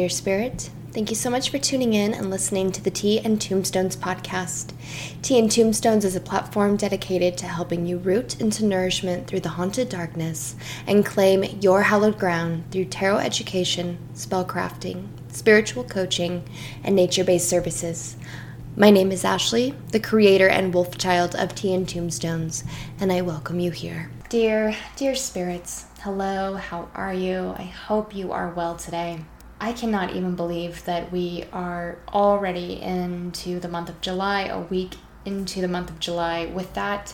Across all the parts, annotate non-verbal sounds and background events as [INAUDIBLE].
Dear spirit. Thank you so much for tuning in and listening to the Tea and Tombstones podcast. Tea and Tombstones is a platform dedicated to helping you root into nourishment through the haunted darkness and claim your hallowed ground through tarot education, spellcrafting, spiritual coaching, and nature based services. My name is Ashley, the creator and wolf child of Tea and Tombstones, and I welcome you here. Dear, dear spirits, hello, how are you? I hope you are well today. I cannot even believe that we are already into the month of July, a week into the month of July. With that,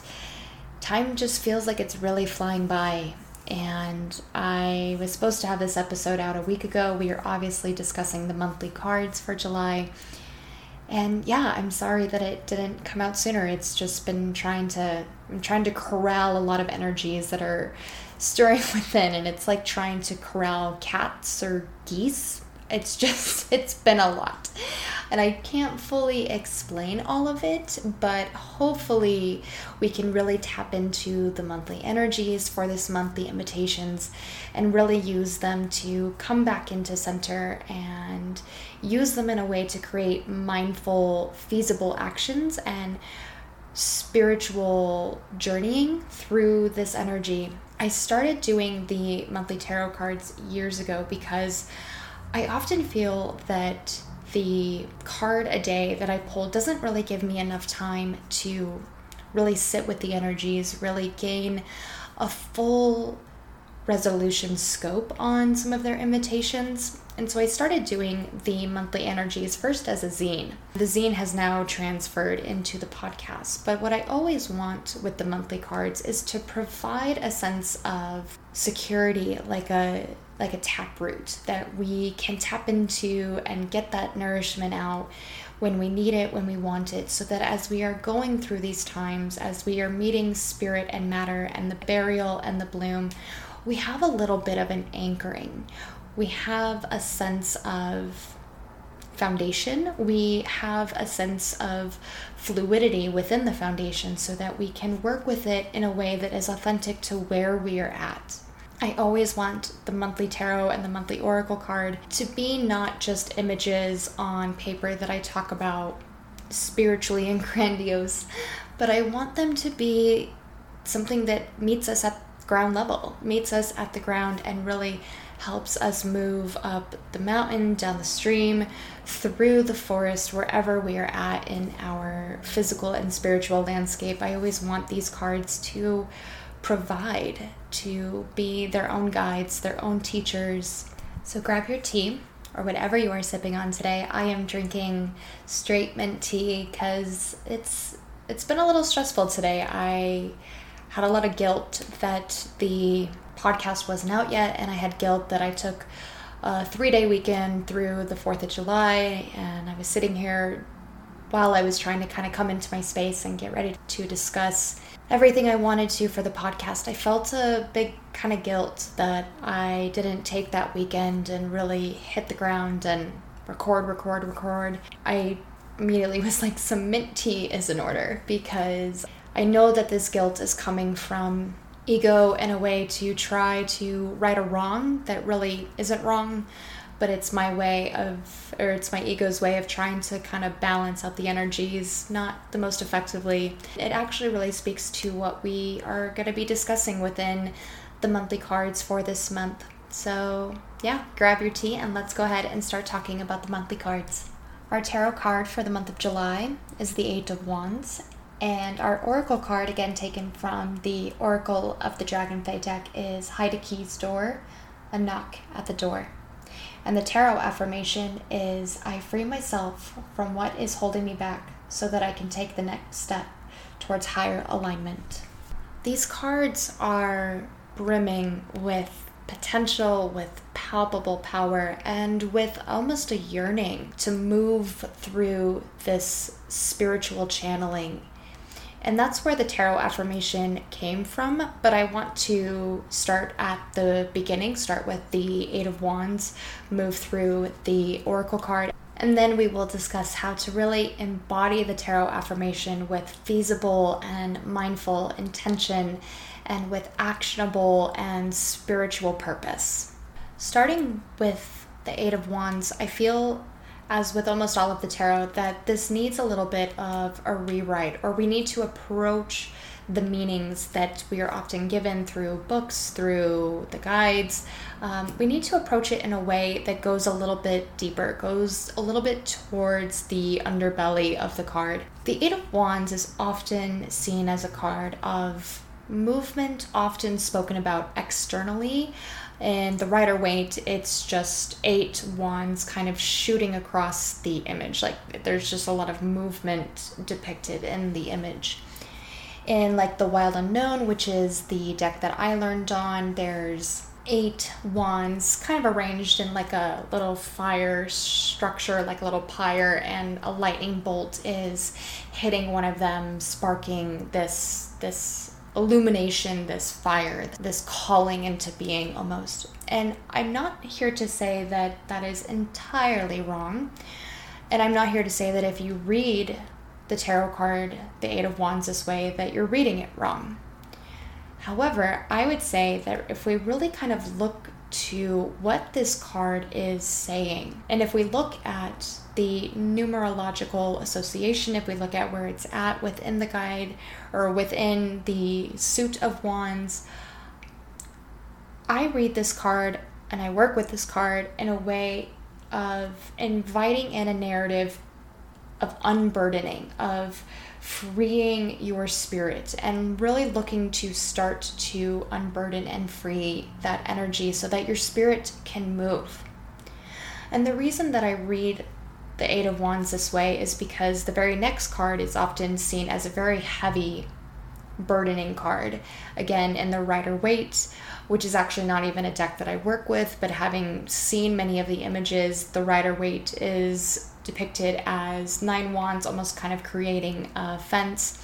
time just feels like it's really flying by. And I was supposed to have this episode out a week ago. We are obviously discussing the monthly cards for July. And yeah, I'm sorry that it didn't come out sooner. It's just been trying to I'm trying to corral a lot of energies that are stirring [LAUGHS] within and it's like trying to corral cats or geese. It's [LAUGHS] just it's been a lot. And i can't fully explain all of it but hopefully we can really tap into the monthly energies for this monthly invitations and really use them to come back into center and use them in a way to create mindful feasible actions and spiritual journeying through this energy I started doing the monthly tarot cards years ago because I often feel that the card a day that I pull doesn't really give me enough time to really sit with the energies, really gain a full resolution scope on some of their invitations. And so I started doing the monthly energies first as a zine. The zine has now transferred into the podcast. But what I always want with the monthly cards is to provide a sense of security, like a like a taproot that we can tap into and get that nourishment out when we need it, when we want it, so that as we are going through these times, as we are meeting spirit and matter and the burial and the bloom, we have a little bit of an anchoring. We have a sense of foundation. We have a sense of fluidity within the foundation so that we can work with it in a way that is authentic to where we are at. I always want the monthly tarot and the monthly oracle card to be not just images on paper that I talk about spiritually and [LAUGHS] grandiose, but I want them to be something that meets us at ground level, meets us at the ground, and really helps us move up the mountain, down the stream, through the forest, wherever we are at in our physical and spiritual landscape. I always want these cards to provide, to be their own guides, their own teachers. So grab your tea or whatever you are sipping on today. I am drinking straight mint tea because it's it's been a little stressful today. I had a lot of guilt that the podcast wasn't out yet, and I had guilt that I took a three day weekend through the 4th of July, and I was sitting here while I was trying to kind of come into my space and get ready to discuss everything I wanted to for the podcast. I felt a big kind of guilt that I didn't take that weekend and really hit the ground and record, record, record. I immediately [LAUGHS] was like, some mint tea is in order because I know that this guilt is coming from ego in a way to try to right a wrong that really isn't wrong, but it's my way of, or it's my ego's way of trying to kind of balance out the energies, not the most effectively. It actually really speaks to what we are going to be discussing within the monthly cards for this month. So, yeah, grab your tea and let's go ahead and start talking about the monthly cards. Our tarot card for the month of July is the Eight of Wands, and our oracle card, again taken from the Oracle of the Dragonfae deck, is Hide a Key's door, a knock at the door. And the tarot affirmation is I free myself from what is holding me back so that I can take the next step towards higher alignment. These cards are brimming with potential, with palpable power, and with almost a yearning to move through this spiritual channeling and that's where the tarot affirmation came from. But I want to start at the beginning, start with the Eight of Wands, move through the Oracle card, and then we will discuss how to really embody the tarot affirmation with feasible and mindful intention and with actionable and spiritual purpose. Starting with the Eight of Wands, I feel, as with almost all of the tarot, that this needs a little bit of a rewrite, or we need to approach the meanings that we are often given through books, through the guides. Um, we need to approach it in a way that goes a little bit deeper, goes a little bit towards the underbelly of the card. The Eight of Wands is often seen as a card of movement, often spoken about externally. And the Rider Waite, it's just eight wands kind of shooting across the image. Like there's just a lot of movement depicted in the image in like the Wild Unknown, which is the deck that I learned on, there's eight wands kind of arranged in like a little fire structure, like a little pyre, and a lightning bolt is hitting one of them, sparking this this illumination, this fire, this calling into being almost. And I'm not here to say that that is entirely wrong. And I'm not here to say that if you read the tarot card, the Eight of Wands, this way, that you're reading it wrong. However, I would say that if we really kind of look to what this card is saying, and if we look at the numerological association, if we look at where it's at within the guide or within the suit of wands, I read this card and I work with this card in a way of inviting in a narrative of unburdening, of freeing your spirit, and really looking to start to unburden and free that energy so that your spirit can move. And the reason that I read the Eight of Wands this way is because the very next card is often seen as a very heavy, burdening card. Again, in the Rider Waite, which is actually not even a deck that I work with, but having seen many of the images, the Rider Waite is depicted as nine wands almost kind of creating a fence.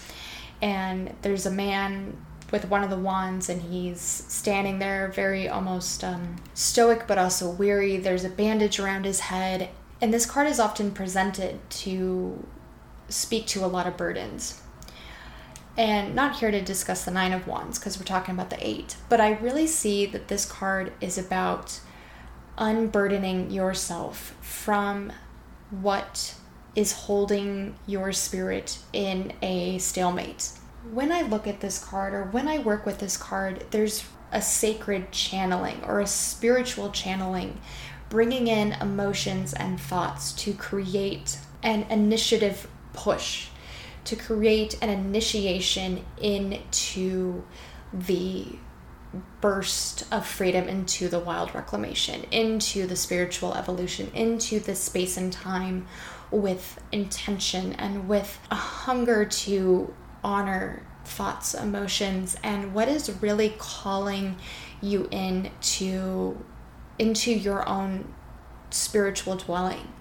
And there's a man with one of the wands and he's standing there very almost um, stoic but also weary. There's a bandage around his head. And this card is often presented to speak to a lot of burdens. And not here to discuss the Nine of Wands because we're talking about the Eight, but I really see that this card is about unburdening yourself from what is holding your spirit in a stalemate. When I look at this card or when I work with this card, there's a sacred channeling or a spiritual channeling, bringing in emotions and thoughts to create an initiative push, to create an initiation into the burst of freedom into the wild reclamation, into the spiritual evolution, into the space and time with intention and with a hunger to honor thoughts, emotions, and what is really calling you into into your own spiritual dwelling.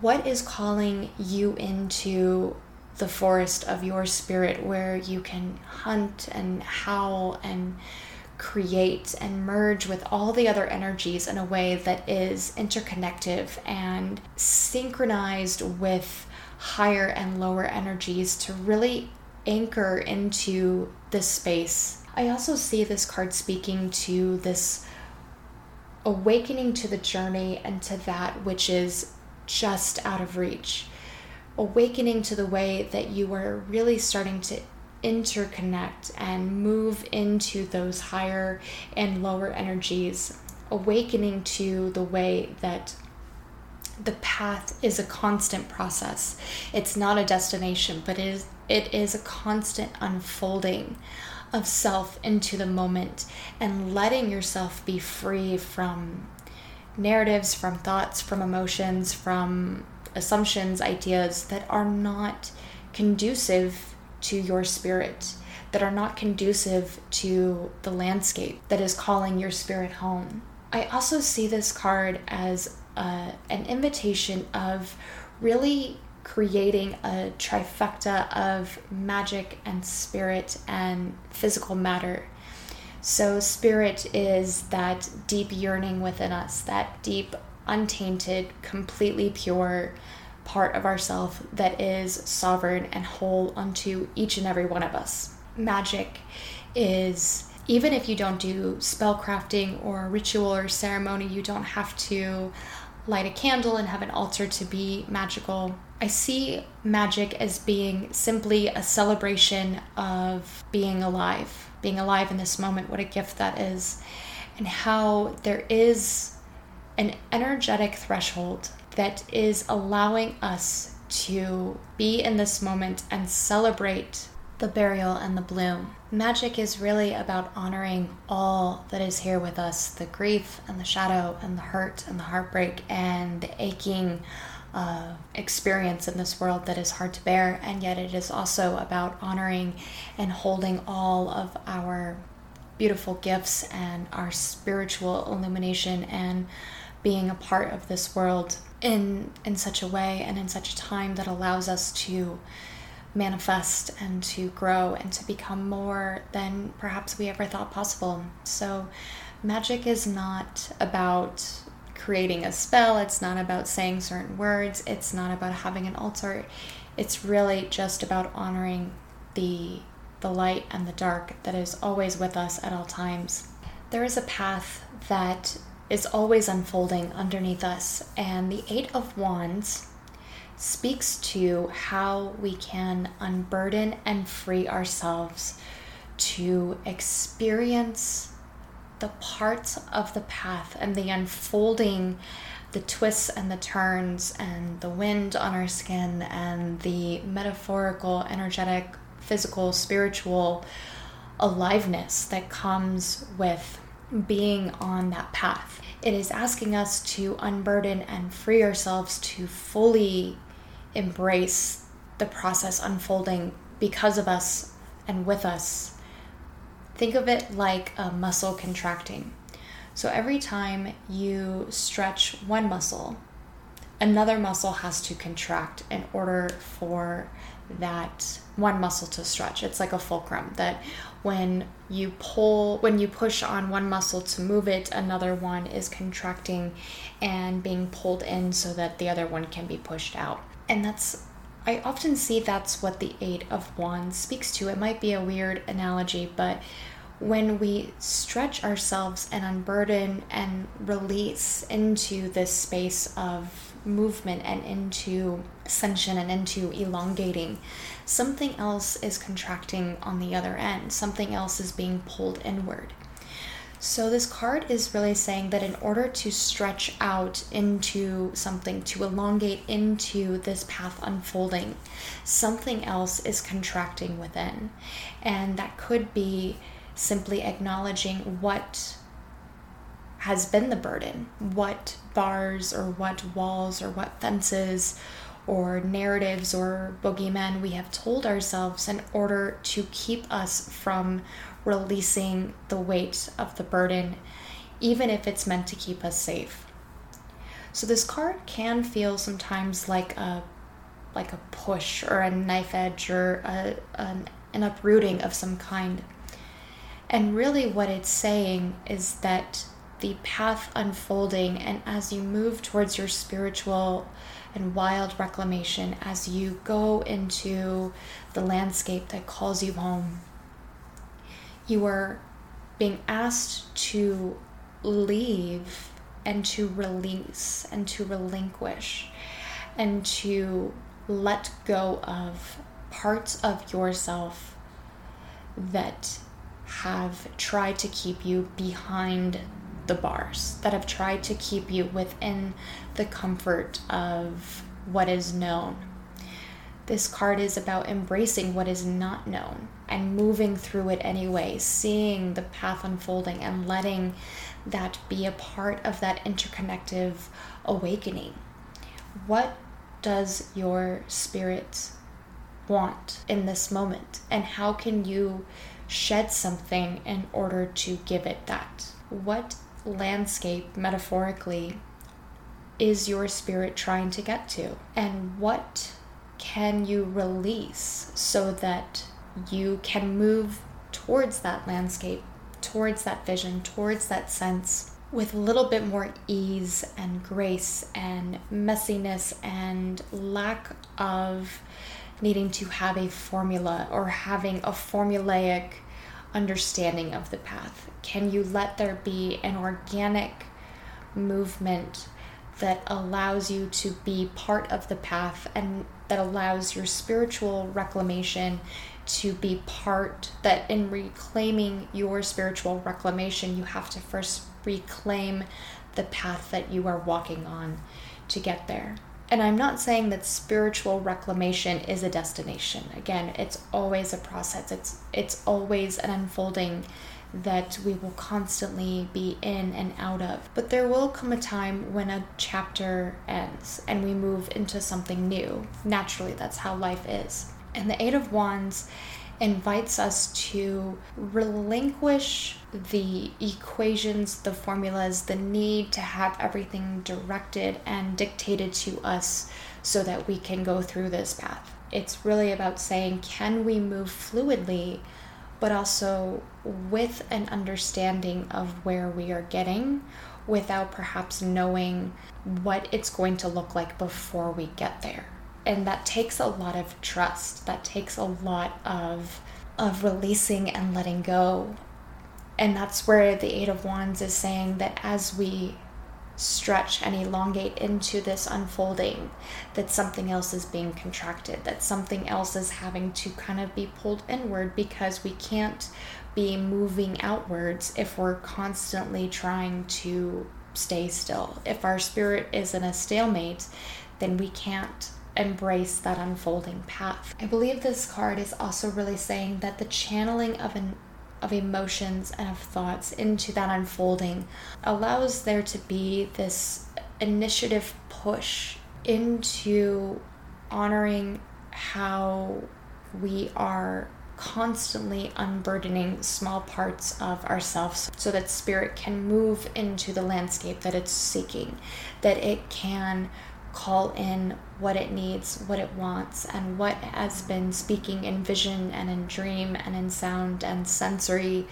What is calling you into the forest of your spirit where you can hunt and howl and create and merge with all the other energies in a way that is interconnective and synchronized with higher and lower energies to really anchor into this space. I also see this card speaking to this awakening to the journey and to that which is just out of reach awakening to the way that you are really starting to interconnect and move into those higher and lower energies, awakening to the way that the path is a constant process. It's not a destination, but it is, it is a constant unfolding of self into the moment and letting yourself be free from narratives, from thoughts, from emotions, from assumptions, ideas that are not conducive to your spirit, that are not conducive to the landscape that is calling your spirit home. I also see this card as a, an invitation of really creating a trifecta of magic and spirit and physical matter. So, spirit is that deep yearning within us, that deep untainted, completely pure part of ourself that is sovereign and whole unto each and every one of us. Magic is even if you don't do spell crafting or ritual or ceremony, you don't have to light a candle and have an altar to be magical. I see magic as being simply a celebration of being alive, being alive in this moment, what a gift that is, and how there is an energetic threshold that is allowing us to be in this moment and celebrate the burial and the bloom. Magic is really about honoring all that is here with us the grief and the shadow and the hurt and the heartbreak and the aching uh, experience in this world that is hard to bear. And yet, it is also about honoring and holding all of our beautiful gifts and our spiritual illumination and being a part of this world in in such a way and in such a time that allows us to manifest and to grow and to become more than perhaps we ever thought possible. So, magic is not about creating a spell, it's not about saying certain words, it's not about having an altar. It's really just about honoring the the light and the dark that is always with us at all times. There is a path that is always unfolding underneath us, and the 8 of wands speaks to how we can unburden and free ourselves to experience the parts of the path and the unfolding, the twists and the turns, and the wind on our skin, and the metaphorical, energetic, physical, spiritual aliveness that comes with being on that path. It is asking us to unburden and free ourselves to fully embrace the process unfolding because of us and with us. Think of it like a muscle contracting. So every time you stretch one muscle, another muscle has to contract in order for that one muscle to stretch. It's like a fulcrum that when you pull, when you push on one muscle to move it, another one is contracting and being pulled in so that the other one can be pushed out and that's I often see that's what the Eight of Wands speaks to. It might be a weird analogy, but when we stretch ourselves and unburden and release into this space of movement and into ascension and into elongating, something else is contracting on the other end, something else is being pulled inward. So, this card is really saying that in order to stretch out into something, to elongate into this path unfolding, something else is contracting within. And that could be simply acknowledging what has been the burden, what bars or what walls or what fences or narratives or boogeymen we have told ourselves in order to keep us from releasing the weight of the burden, even if it's meant to keep us safe. So this card can feel sometimes like a like a push or a knife edge or a, an, an uprooting of some kind. And really, what it's saying is that the path unfolding, and as you move towards your spiritual and wild reclamation, as you go into the landscape that calls you home, you are being asked to leave and to release and to relinquish and to let go of parts of yourself that have tried to keep you behind the bars, that have tried to keep you within the comfort of what is known. This card is about embracing what is not known and moving through it anyway, seeing the path unfolding and letting that be a part of that interconnective awakening. What does your spirit want in this moment? And how can you shed something in order to give it that? What landscape, metaphorically, is your spirit trying to get to? And what can you release so that you can move towards that landscape, towards that vision, towards that sense with a little bit more ease and grace and messiness and lack of needing to have a formula or having a formulaic understanding of the path? Can you let there be an organic movement that allows you to be part of the path and that allows your spiritual reclamation to be part that in reclaiming your spiritual reclamation you have to first reclaim the path that you are walking on to get there. And i'm not saying that spiritual reclamation is a destination. Again it's always a process. It's it's always an unfolding that we will constantly be in and out of. But there will come a time when a chapter ends and we move into something new. Naturally, that's how life is. And the Eight of Wands invites us to relinquish the equations, the formulas, the need to have everything directed and dictated to us so that we can go through this path. It's really about saying, can we move fluidly but also with an understanding of where we are getting without perhaps knowing what it's going to look like before we get there. And that takes a lot of trust. That takes a lot of of releasing and letting go. And that's where the 8 of wands is saying that as we stretch and elongate into this unfolding, that something else is being contracted, that something else is having to kind of be pulled inward because we can't be moving outwards if we're constantly trying to stay still. If our spirit is in a stalemate, then we can't embrace that unfolding path. I believe this card is also really saying that the channeling of an of emotions and of thoughts into that unfolding allows there to be this initiative push into honoring how we are constantly unburdening small parts of ourselves so that spirit can move into the landscape that it's seeking, that it can call in what it needs, what it wants, and what has been speaking in vision and in dream and in sound and sensory,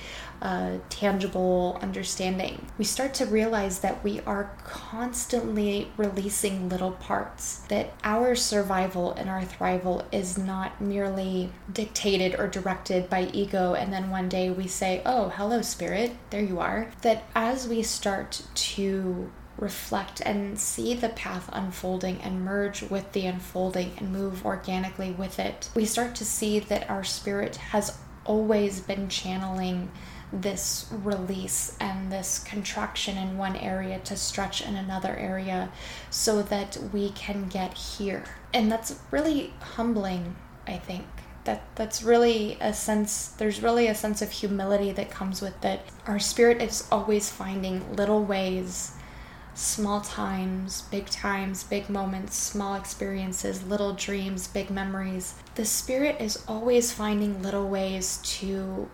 tangible understanding. We start to realize that we are constantly releasing little parts, that our survival and our thrival is not merely dictated or directed by ego, and then one day we say, Oh, hello, spirit, there you are. That as we start to reflect and see the path unfolding and merge with the unfolding and move organically with it, we start to see that our spirit has always been channeling this release and this contraction in one area to stretch in another area so that we can get here. And that's really humbling, I think. That that's really a sense there's really a sense of humility that comes with it. Our spirit is always finding little ways small times, big times, big moments, small experiences, little dreams, big memories. The spirit is always finding little ways to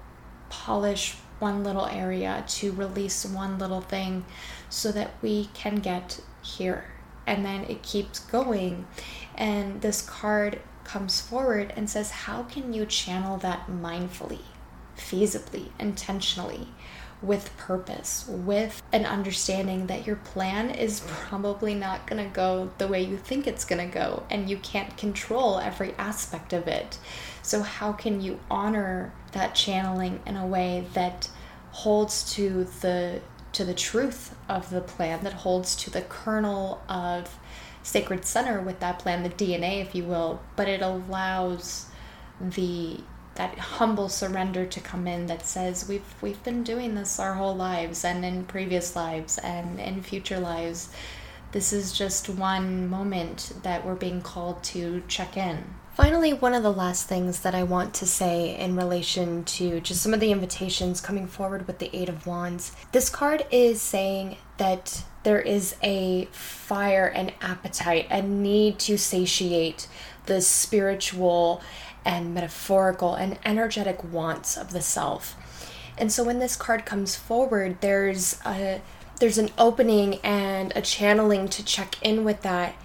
polish one little area, to release one little thing so that we can get here. And then it keeps going. And this card comes forward and says, How can you channel that mindfully, feasibly, intentionally? with purpose, with an understanding that your plan is probably not going to go the way you think it's going to go, and you can't control every aspect of it. So, how can you honor that channeling in a way that holds to the to the truth of the plan, that holds to the kernel of sacred center with that plan, the DNA, if you will, but it allows the that humble surrender to come in that says we've we've been doing this our whole lives and in previous lives and in future lives. This is just one moment that we're being called to check in Finally, one of the last things that I want to say in relation to just some of the invitations coming forward with the Eight of Wands. This card is saying that there is a fire and appetite, a need to satiate the spiritual and metaphorical and energetic wants of the self. And so when this card comes forward, there's a there's an opening and a channeling to check in with that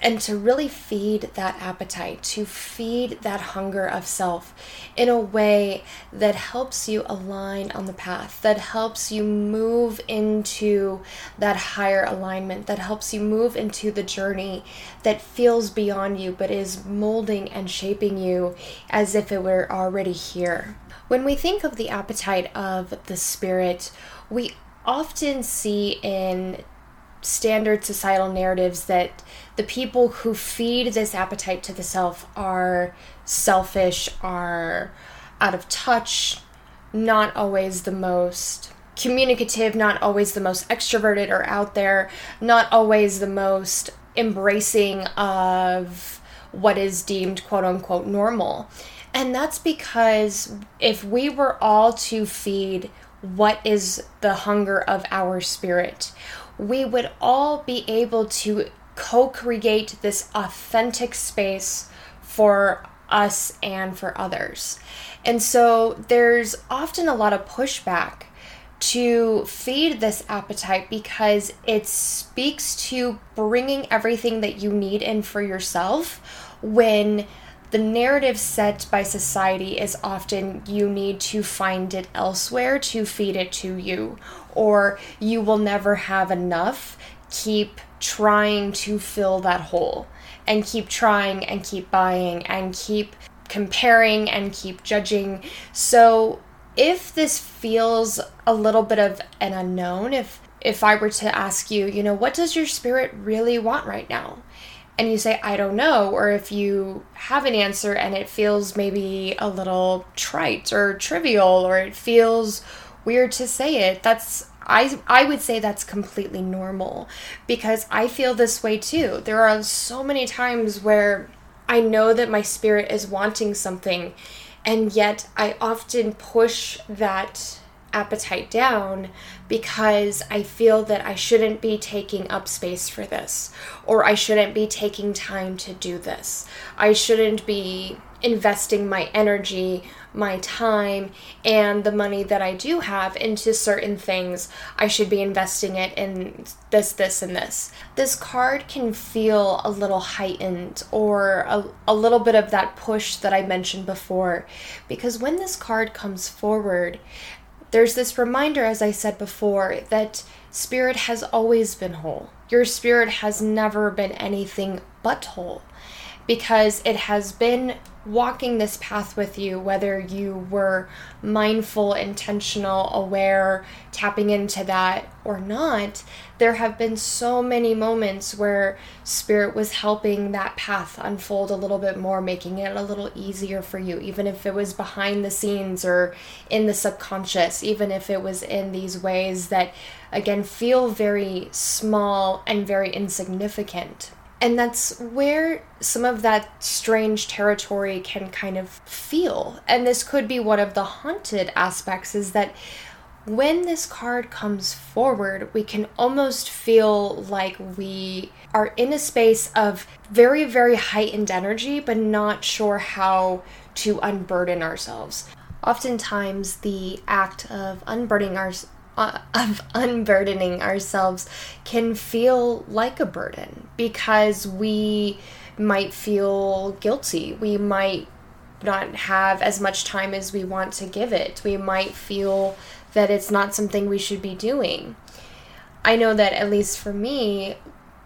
and to really feed that appetite, to feed that hunger of self in a way that helps you align on the path, that helps you move into that higher alignment, that helps you move into the journey that feels beyond you but is molding and shaping you as if it were already here. When we think of the appetite of the spirit, we often see in standard societal narratives that the people who feed this appetite to the self are selfish, are out of touch, not always the most communicative, not always the most extroverted or out there, not always the most embracing of what is deemed quote unquote normal. And that's because if we were all to feed what is the hunger of our spirit, we would all be able to co create this authentic space for us and for others. And so there's often a lot of pushback to feed this appetite because it speaks to bringing everything that you need in for yourself when the narrative set by society is often you need to find it elsewhere to feed it to you, or you will never have enough. Keep trying to fill that hole and keep trying and keep buying and keep comparing and keep judging. So, if this feels a little bit of an unknown, if if I were to ask you, you know, what does your spirit really want right now? and you say, I don't know, or if you have an answer and it feels maybe a little trite or trivial or it feels weird to say it, that's I I would say that's completely normal because I feel this way too. There are so many times where I know that my spirit is wanting something and yet I often push that appetite down because I feel that I shouldn't be taking up space for this, or I shouldn't be taking time to do this. I shouldn't be investing my energy, my time, and the money that I do have into certain things. I should be investing it in this, this, and this. This card can feel a little heightened or a, a little bit of that push that I mentioned before because when this card comes forward, there's this reminder, as I said before, that spirit has always been whole. Your spirit has never been anything but whole because it has been walking this path with you, whether you were mindful, intentional, aware, tapping into that or not, there have been so many moments where Spirit was helping that path unfold a little bit more, making it a little easier for you, even if it was behind the scenes or in the subconscious, even if it was in these ways that, again, feel very small and very insignificant. And that's where some of that strange territory can kind of feel. And this could be one of the haunted aspects is that when this card comes forward, we can almost feel like we are in a space of very, very heightened energy, but not sure how to unburden ourselves. Oftentimes, the act of unburdening our, uh, Uh, of unburdening ourselves can feel like a burden because we might feel guilty. We might not have as much time as we want to give it. We might feel that it's not something we should be doing. I know that at least for me,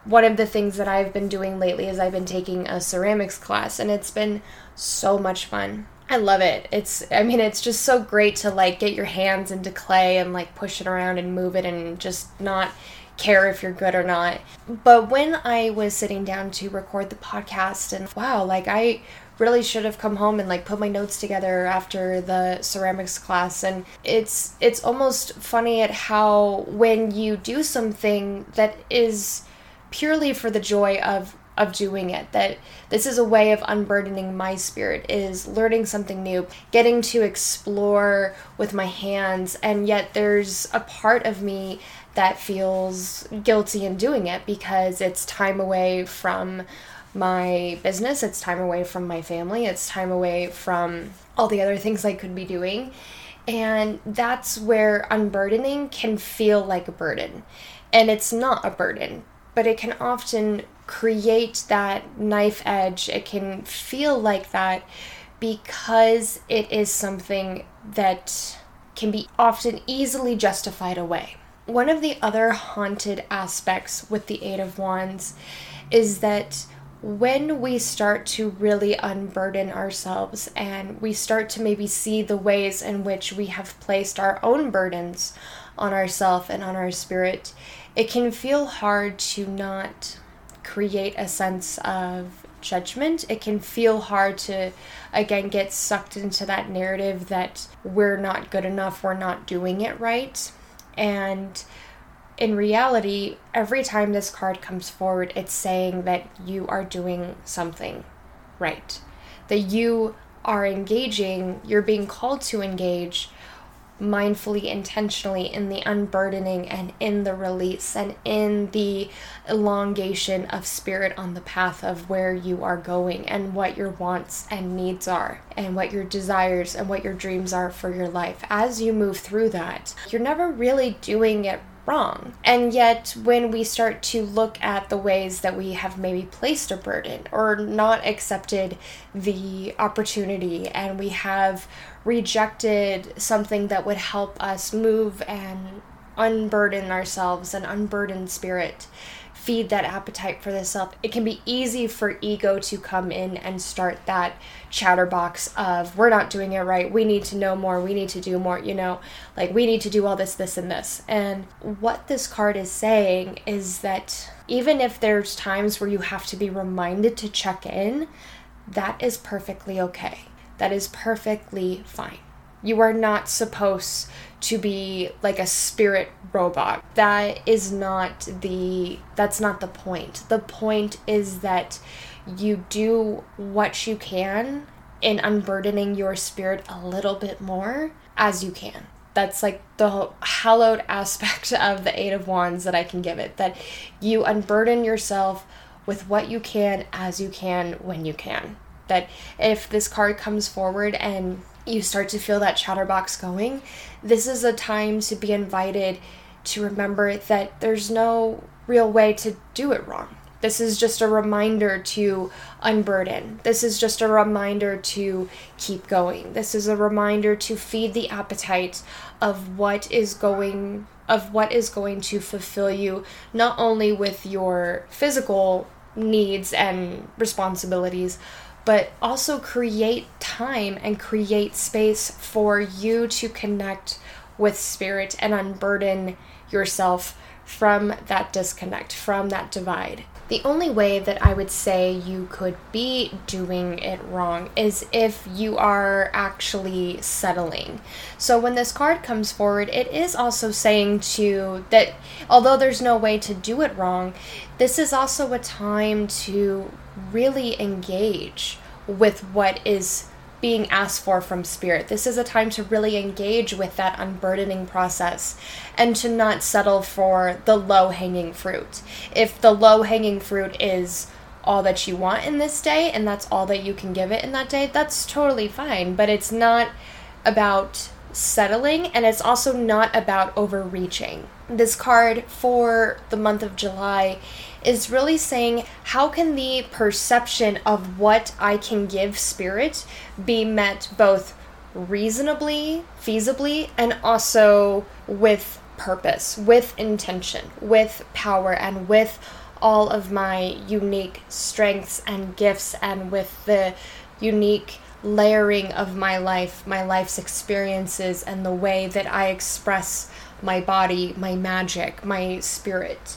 one of the things that I've been doing lately is I've been taking a ceramics class and it's been so much fun. I love it. It's I mean it's just so great to like get your hands into clay and like push it around and move it and just not care if you're good or not. But when I was sitting down to record the podcast and wow, like I really should have come home and like put my notes together after the ceramics class and it's it's almost funny at how when you do something that is purely for the joy of of doing it that this is a way of unburdening my spirit is learning something new getting to explore with my hands and yet there's a part of me that feels guilty in doing it because it's time away from my business it's time away from my family it's time away from all the other things i could be doing. And that's where unburdening can feel like a burden. And it's not a burden but it can often create that knife edge. It can feel like that because it is something that can be often easily justified away. One of the other haunted aspects with the Eight of Wands is that when we start to really unburden ourselves and we start to maybe see the ways in which we have placed our own burdens on ourself and on our spirit, it can feel hard to not create a sense of judgment. It can feel hard to, again, get sucked into that narrative that we're not good enough, we're not doing it right. And in reality, every time this card comes forward, it's saying that you are doing something right. That you are engaging, you're being called to engage mindfully, intentionally in the unburdening and in the release and in the elongation of spirit on the path of where you are going and what your wants and needs are and what your desires and what your dreams are for your life. As you move through that, you're never really doing it wrong. And yet, when we start to look at the ways that we have maybe placed a burden or not accepted the opportunity, and we have rejected something that would help us move and unburden ourselves and unburden spirit, feed that appetite for the self, it can be easy for ego to come in and start that chatterbox of we're not doing it right, we need to know more, we need to do more, you know, like we need to do all this, this, and this. And what this card is saying is that even if there's times where you have to be reminded to check in, that is perfectly okay. That is perfectly fine. You are not supposed to be like a spirit robot. That is not the that's not the point. The point is that you do what you can in unburdening your spirit a little bit more as you can. That's like the hallowed aspect [LAUGHS] of the 8 of wands that I can give it that you unburden yourself with what you can as you can when you can. That if this card comes forward and you start to feel that chatterbox going, this is a time to be invited to remember that there's no real way to do it wrong. This is just a reminder to unburden. This is just a reminder to keep going. This is a reminder to feed the appetite of what is going of what is going to fulfill you not only with your physical needs and responsibilities but also create time and create space for you to connect with spirit and unburden yourself from that disconnect, from that divide. The only way that I would say you could be doing it wrong is if you are actually settling. So when this card comes forward, it is also saying to that although there's no way to do it wrong, this is also a time to really engage with what is being asked for from spirit. This is a time to really engage with that unburdening process and to not settle for the low hanging fruit. If the low hanging fruit is all that you want in this day and that's all that you can give it in that day, that's totally fine. But it's not about settling and it's also not about overreaching. This card for the month of July is really saying how can the perception of what I can give spirit be met both reasonably, feasibly, and also with purpose, with intention, with power, and with all of my unique strengths and gifts, and with the unique layering of my life, my life's experiences, and the way that I express my body, my magic, my spirit.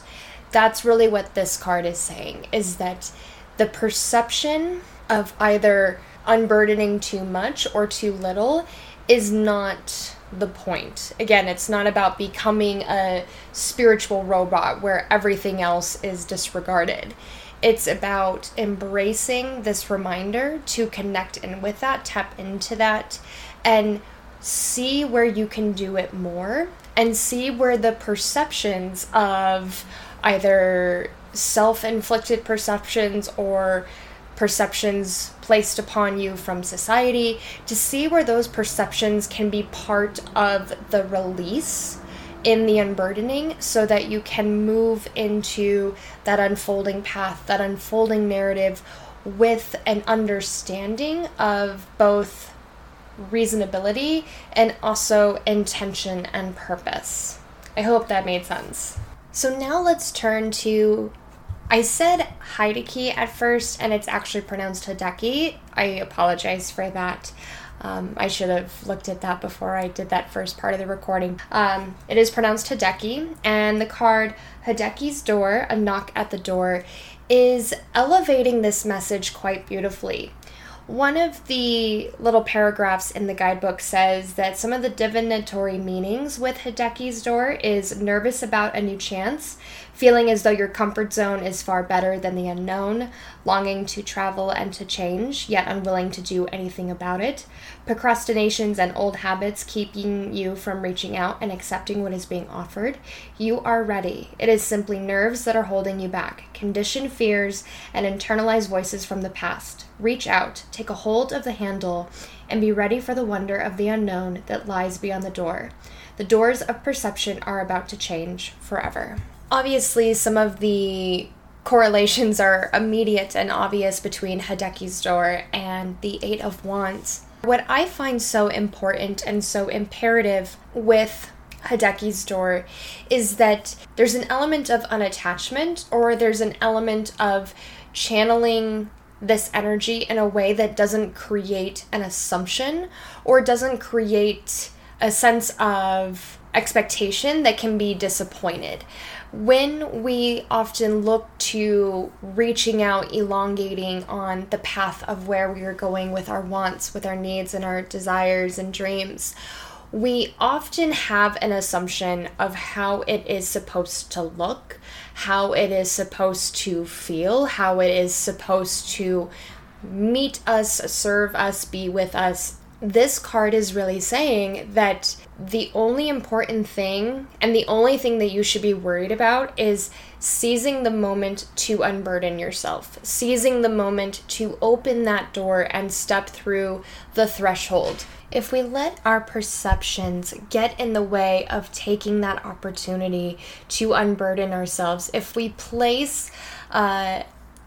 That's really what this card is saying is that the perception of either unburdening too much or too little is not the point. Again, it's not about becoming a spiritual robot where everything else is disregarded. It's about embracing this reminder to connect in with that, tap into that, and see where you can do it more and see where the perceptions of either self inflicted perceptions or perceptions placed upon you from society to see where those perceptions can be part of the release in the unburdening so that you can move into that unfolding path, that unfolding narrative with an understanding of both reasonability and also intention and purpose. I hope that made sense. So now let's turn to. I said Hideki at first, and it's actually pronounced Hideki. I apologize for that. Um, I should have looked at that before I did that first part of the recording. Um, it is pronounced Hideki, and the card Hideki's Door, a knock at the door, is elevating this message quite beautifully. One of the little paragraphs in the guidebook says that some of the divinatory meanings with Hideki's door is nervous about a new chance, feeling as though your comfort zone is far better than the unknown, longing to travel and to change, yet unwilling to do anything about it, procrastinations and old habits keeping you from reaching out and accepting what is being offered. You are ready. It is simply nerves that are holding you back, conditioned fears, and internalized voices from the past. Reach out, take a hold of the handle, and be ready for the wonder of the unknown that lies beyond the door. The doors of perception are about to change forever obviously some of the correlations are immediate and obvious between Hideki's door and the Eight of Wands. What I find so important and so imperative with Hideki's door is that there's an element of unattachment or there's an element of channeling this energy in a way that doesn't create an assumption or doesn't create a sense of expectation that can be disappointed when we often look to reaching out, elongating on the path of where we are going with our wants, with our needs, and our desires and dreams, we often have an assumption of how it is supposed to look, how it is supposed to feel, how it is supposed to meet us, serve us, be with us. This card is really saying that the only important thing and the only thing that you should be worried about is seizing the moment to unburden yourself, seizing the moment to open that door and step through the threshold. If we let our perceptions get in the way of taking that opportunity to unburden ourselves, if we place uh,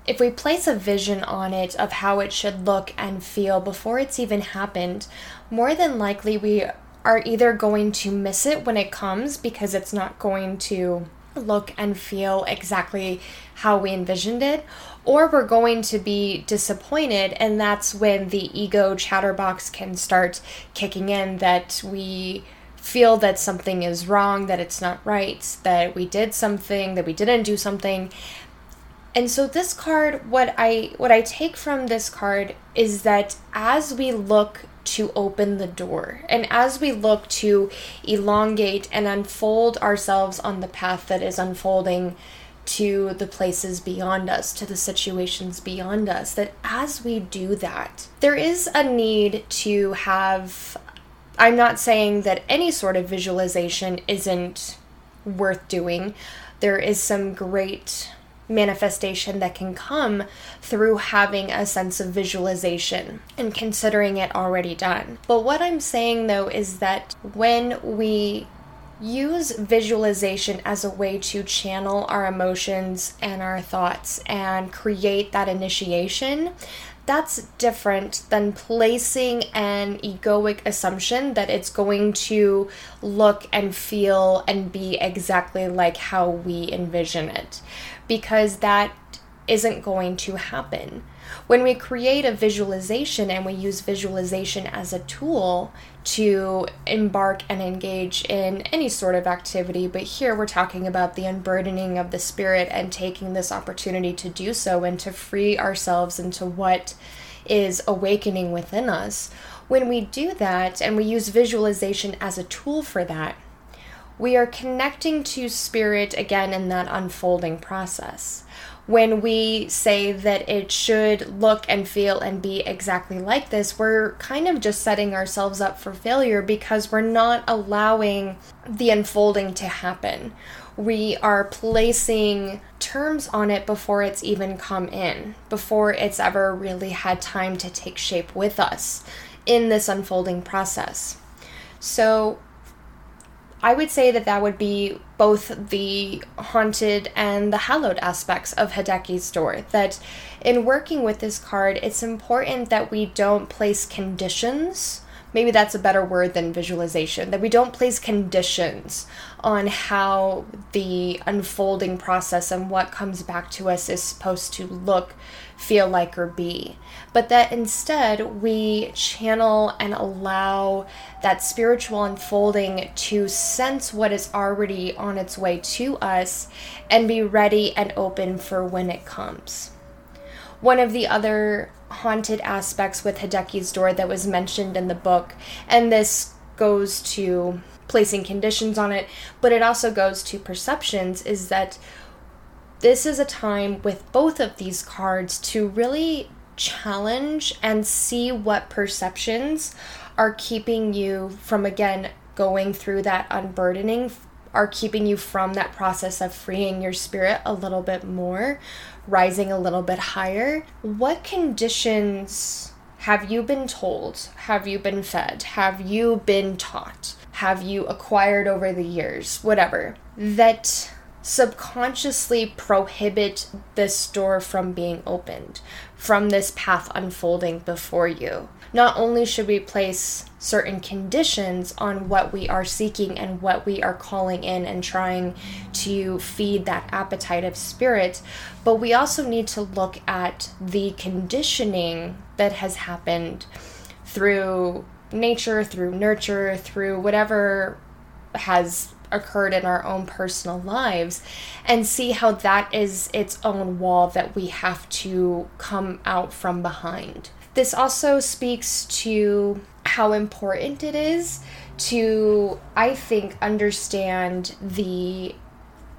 if we place a vision on it of how it should look and feel before it's even happened, more than likely we are either going to miss it when it comes because it's not going to look and feel exactly how we envisioned it, or we're going to be disappointed, and that's when the ego chatterbox can start kicking in that we feel that something is wrong, that it's not right, that we did something, that we didn't do something. And so this card what I what I take from this card is that as we look to open the door. And as we look to elongate and unfold ourselves on the path that is unfolding to the places beyond us, to the situations beyond us, that as we do that, there is a need to have. I'm not saying that any sort of visualization isn't worth doing. There is some great manifestation that can come through having a sense of visualization and considering it already done. But what I'm saying though is that when we use visualization as a way to channel our emotions and our thoughts and create that initiation, that's different than placing an egoic assumption that it's going to look and feel and be exactly like how we envision it because that isn't going to happen. When we create a visualization and we use visualization as a tool to embark and engage in any sort of activity, but here we're talking about the unburdening of the spirit and taking this opportunity to do so and to free ourselves into what is awakening within us. When we do that and we use visualization as a tool for that, we are connecting to spirit again in that unfolding process. When we say that it should look and feel and be exactly like this, we're kind of just setting ourselves up for failure because we're not allowing the unfolding to happen. We are placing terms on it before it's even come in, before it's ever really had time to take shape with us in this unfolding process. So, I would say that that would be both the haunted and the hallowed aspects of Hideki's door. That in working with this card, it's important that we don't place conditions. Maybe that's a better word than visualization. That we don't place conditions on how the unfolding process and what comes back to us is supposed to look, feel like, or be but that instead we channel and allow that spiritual unfolding to sense what is already on its way to us and be ready and open for when it comes. One of the other haunted aspects with Hideki's door that was mentioned in the book, and this goes to placing conditions on it, but it also goes to perceptions, is that this is a time with both of these cards to really challenge and see what perceptions are keeping you from, again, going through that unburdening, are keeping you from that process of freeing your spirit a little bit more, rising a little bit higher. What conditions have you been told? Have you been fed? Have you been taught? Have you acquired over the years? Whatever. That subconsciously prohibit this door from being opened, from this path unfolding before you. Not only should we place certain conditions on what we are seeking and what we are calling in and trying to feed that appetite of spirit, but we also need to look at the conditioning that has happened through nature, through nurture, through whatever has occurred in our own personal lives and see how that is its own wall that we have to come out from behind. This also speaks to how important it is to, I think, understand the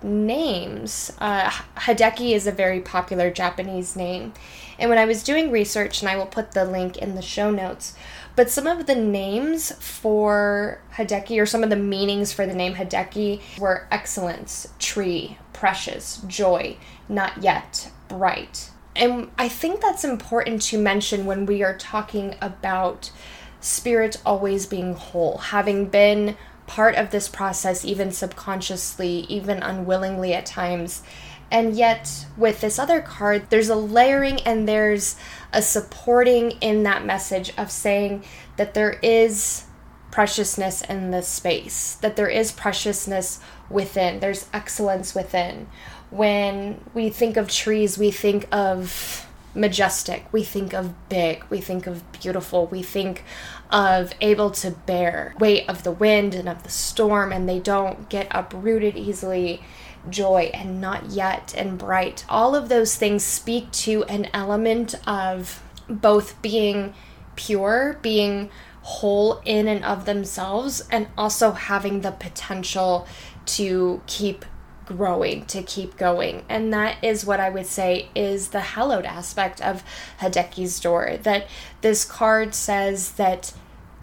names. Uh, Hideki is a very popular Japanese name. And when I was doing research, and I will put the link in the show notes, but some of the names for Hideki, or some of the meanings for the name Hideki, were excellence, tree, precious, joy, not yet, bright. And I think that's important to mention when we are talking about spirit always being whole, having been part of this process, even subconsciously, even unwillingly at times. And yet, with this other card, there's a layering and there's a supporting in that message of saying that there is preciousness in this space, that there is preciousness within, there's excellence within. When we think of trees, we think of majestic, we think of big, we think of beautiful, we think of able to bear weight of the wind and of the storm, and they don't get uprooted easily joy and not yet and bright. All of those things speak to an element of both being pure, being whole in and of themselves, and also having the potential to keep growing, to keep going. And that is what I would say is the hallowed aspect of Hideki's door. That this card says that,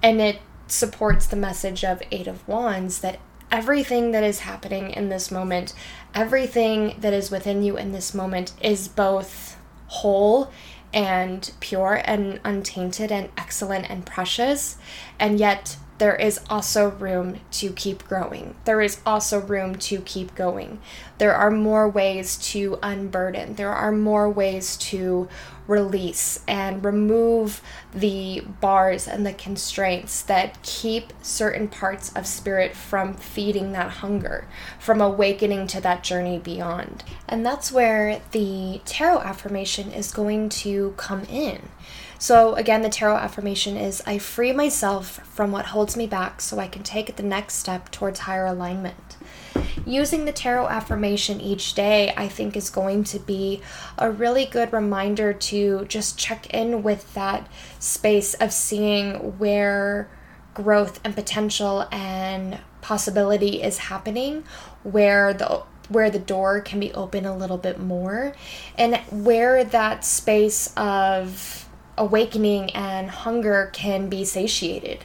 and it supports the message of Eight of Wands, that everything that is happening in this moment, everything that is within you in this moment is both whole and pure and untainted and excellent and precious, and yet there is also room to keep growing. There is also room to keep going. There are more ways to unburden. There are more ways to release and remove the bars and the constraints that keep certain parts of spirit from feeding that hunger, from awakening to that journey beyond. And that's where the tarot affirmation is going to come in. So, again, the tarot affirmation is I free myself from what holds me back so I can take the next step towards higher alignment. Using the tarot affirmation each day, I think, is going to be a really good reminder to just check in with that space of seeing where growth and potential and possibility is happening, where the where the door can be open a little bit more and where that space of awakening and hunger can be satiated.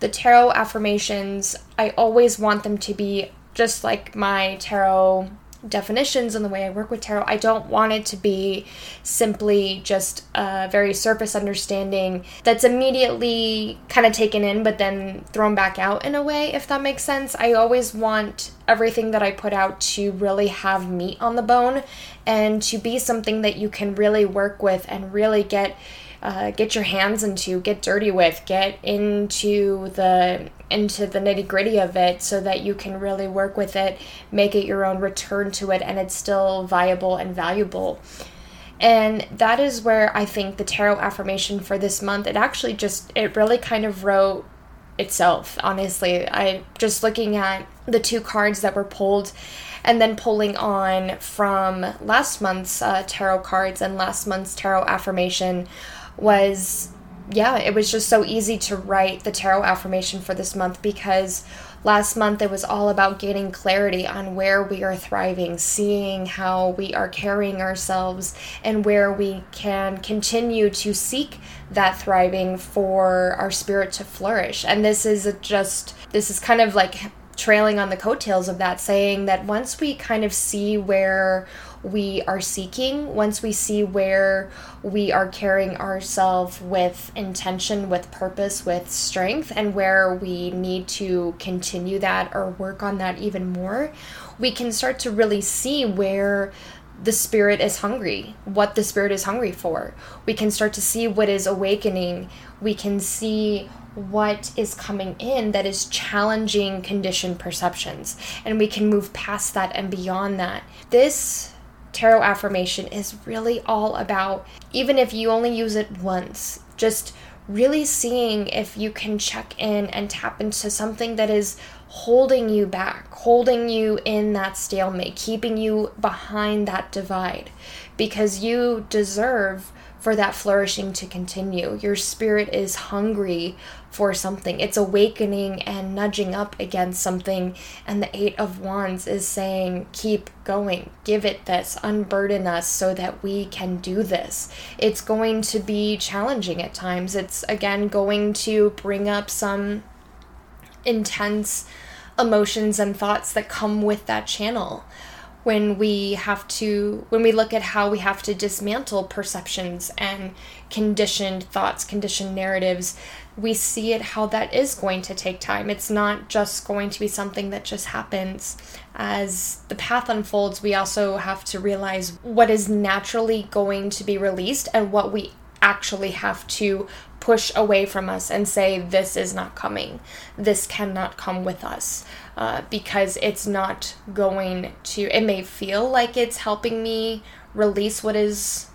The tarot affirmations, I always want them to be just like my tarot definitions and the way I work with tarot. I don't want it to be simply just a very surface understanding that's immediately kind of taken in but then thrown back out in a way, if that makes sense. I always want everything that I put out to really have meat on the bone and to be something that you can really work with and really get uh, get your hands into, get dirty with, get into the into the nitty gritty of it, so that you can really work with it, make it your own, return to it, and it's still viable and valuable. And that is where I think the tarot affirmation for this month, it actually just, it really kind of wrote itself, honestly. I just looking at the two cards that were pulled and then pulling on from last month's uh, tarot cards and last month's tarot affirmation was yeah, it was just so easy to write the tarot affirmation for this month because last month it was all about gaining clarity on where we are thriving, seeing how we are carrying ourselves, and where we can continue to seek that thriving for our spirit to flourish. And this is just, this is kind of like trailing on the coattails of that, saying that once we kind of see where we are seeking, once we see where we are carrying ourselves with intention, with purpose, with strength, and where we need to continue that or work on that even more, we can start to really see where the spirit is hungry, what the spirit is hungry for. We can start to see what is awakening. We can see what is coming in that is challenging conditioned perceptions. And we can move past that and beyond that. This tarot affirmation is really all about, even if you only use it once, just really seeing if you can check in and tap into something that is holding you back, holding you in that stalemate, keeping you behind that divide, because you deserve for that flourishing to continue. Your spirit is hungry for something. It's awakening and nudging up against something. And the Eight of Wands is saying, keep going, give it this, unburden us so that we can do this. It's going to be challenging at times. It's again going to bring up some intense emotions and thoughts that come with that channel when we have to when we look at how we have to dismantle perceptions and conditioned thoughts conditioned narratives we see it how that is going to take time. It's not just going to be something that just happens. As the path unfolds we also have to realize what is naturally going to be released and what we actually have to push away from us and say this is not coming. This cannot come with us uh, because it's not going to, it may feel like it's helping me release what is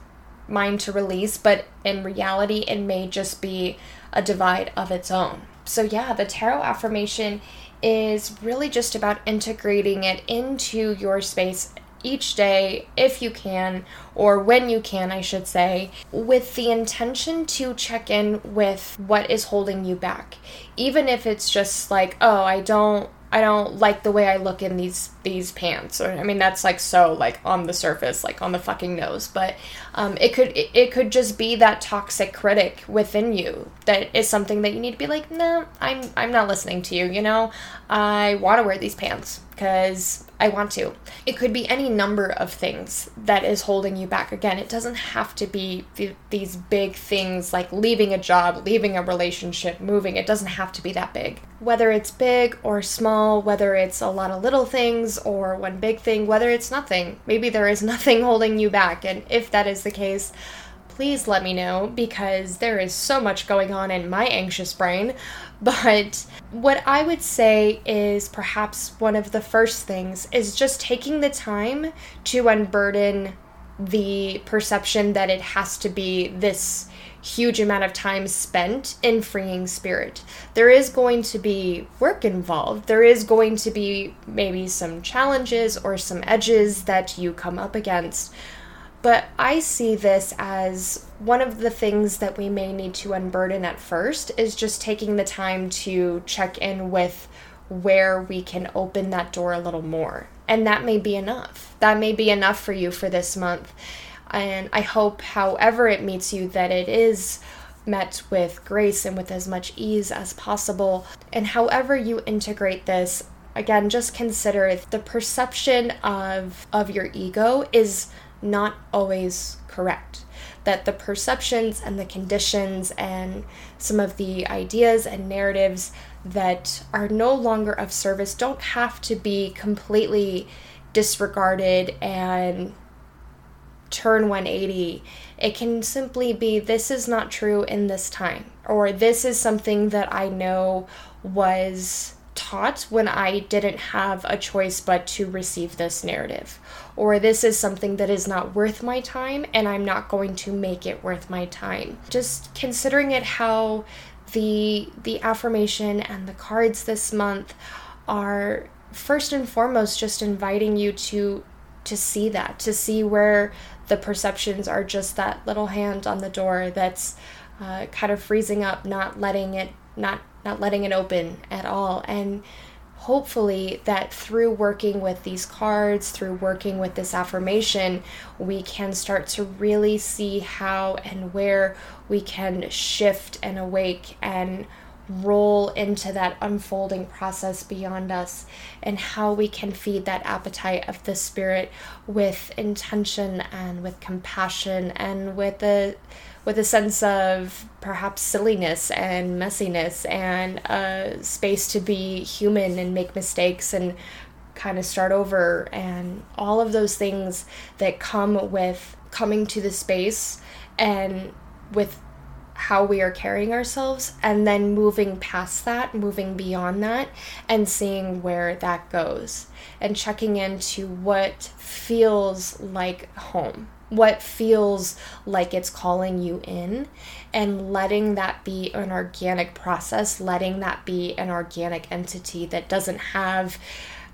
mine to release, but in reality, it may just be a divide of its own. So, yeah, the tarot affirmation is really just about integrating it into your space each day if you can, or when you can, I should say, with the intention to check in with what is holding you back. Even if it's just like, oh, I don't I don't like the way I look in these these pants. Or I mean that's like so like on the surface, like on the fucking nose. But um, it could it, it could just be that toxic critic within you that is something that you need to be like, no, I'm I'm not listening to you. You know, I want to wear these pants because I want to. It could be any number of things that is holding you back. Again, it doesn't have to be th- these big things like leaving a job, leaving a relationship, moving. It doesn't have to be that big. Whether it's big or small, whether it's a lot of little things or one big thing, whether it's nothing. Maybe there is [LAUGHS] nothing holding you back. And if that is the case, please let me know because there is so much going on in my anxious brain. But what I would say is perhaps one of the first things is just taking the time to unburden the perception that it has to be this huge amount of time spent in freeing spirit. There is going to be work involved. There is going to be maybe some challenges or some edges that you come up against. But I see this as one of the things that we may need to unburden at first is just taking the time to check in with where we can open that door a little more. And that may be enough. That may be enough for you for this month. And I hope, however, it meets you, that it is met with grace and with as much ease as possible. And however you integrate this, again, just consider the perception of of your ego is not always correct. That the perceptions and the conditions and some of the ideas and narratives that are no longer of service don't have to be completely disregarded and turn 180. It can simply be this is not true in this time, or this is something that I know was taught when I didn't have a choice but to receive this narrative. Or this is something that is not worth my time and I'm not going to make it worth my time. Just considering it how the the affirmation and the cards this month are first and foremost just inviting you to to see that, to see where the perceptions are just that little hand on the door that's uh, kind of freezing up, not letting it not not letting it open at all. And hopefully, that through working with these cards, through working with this affirmation, we can start to really see how and where we can shift and awake and roll into that unfolding process beyond us and how we can feed that appetite of the spirit with intention and with compassion and with a with a sense of perhaps silliness and messiness and a space to be human and make mistakes and kind of start over. And all of those things that come with coming to the space and with how we are carrying ourselves and then moving past that, moving beyond that, and seeing where that goes and checking into what feels like home what feels like it's calling you in and letting that be an organic process, letting that be an organic entity that doesn't have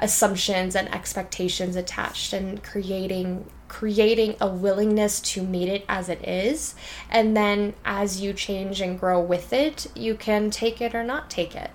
assumptions and expectations attached and creating creating a willingness to meet it as it is. And then as you change and grow with it you can take it or not take it.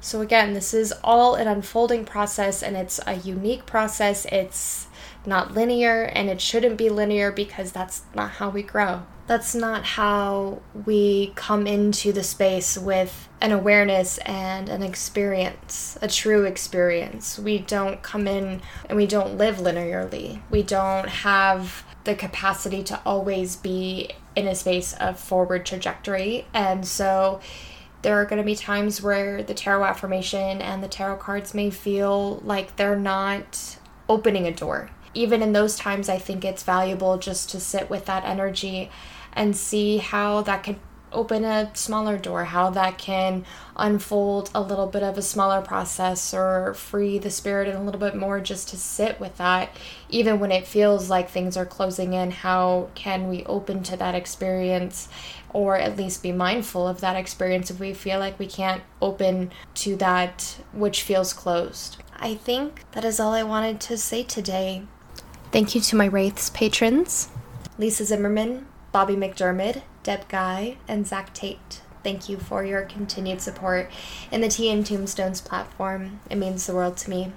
So again this is all an unfolding process and it's a unique process. It's not linear and it shouldn't be linear because that's not how we grow. That's not how we come into the space with an awareness and an experience, a true experience. We don't come in and we don't live linearly. We don't have the capacity to always be in a space of forward trajectory. And so there are going to be times where the tarot affirmation and the tarot cards may feel like they're not opening a door even in those times, I think it's valuable just to sit with that energy and see how that could open a smaller door, how that can unfold a little bit of a smaller process or free the spirit a little bit more just to sit with that. Even when it feels like things are closing in, how can we open to that experience or at least be mindful of that experience if we feel like we can't open to that which feels closed? I think that is all I wanted to say today. Thank you to my Wraiths patrons Lisa Zimmerman, Bobby McDermott, Deb Guy, and Zach Tate. Thank you for your continued support in the Tea and Tombstones platform. It means the world to me.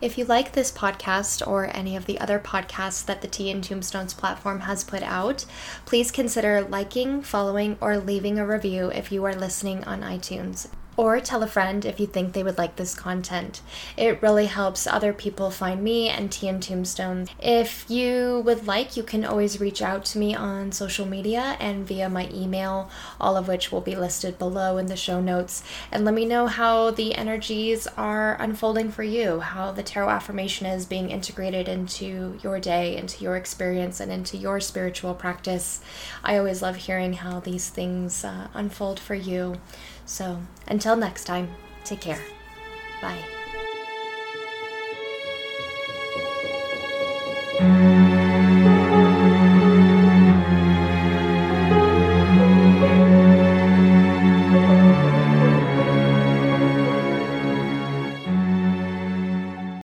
If you like this podcast or any of the other podcasts that the Tea and Tombstones platform has put out, please consider liking, following, or leaving a review if you are listening on iTunes or tell a friend if you think they would like this content. It really helps other people find me and Tea and Tombstone. If you would like, you can always reach out to me on social media and via my email, all of which will be listed below in the show notes. And let me know how the energies are unfolding for you, how the tarot affirmation is being integrated into your day, into your experience, and into your spiritual practice. I always love hearing how these things uh, unfold for you. So until next time, take care. Bye.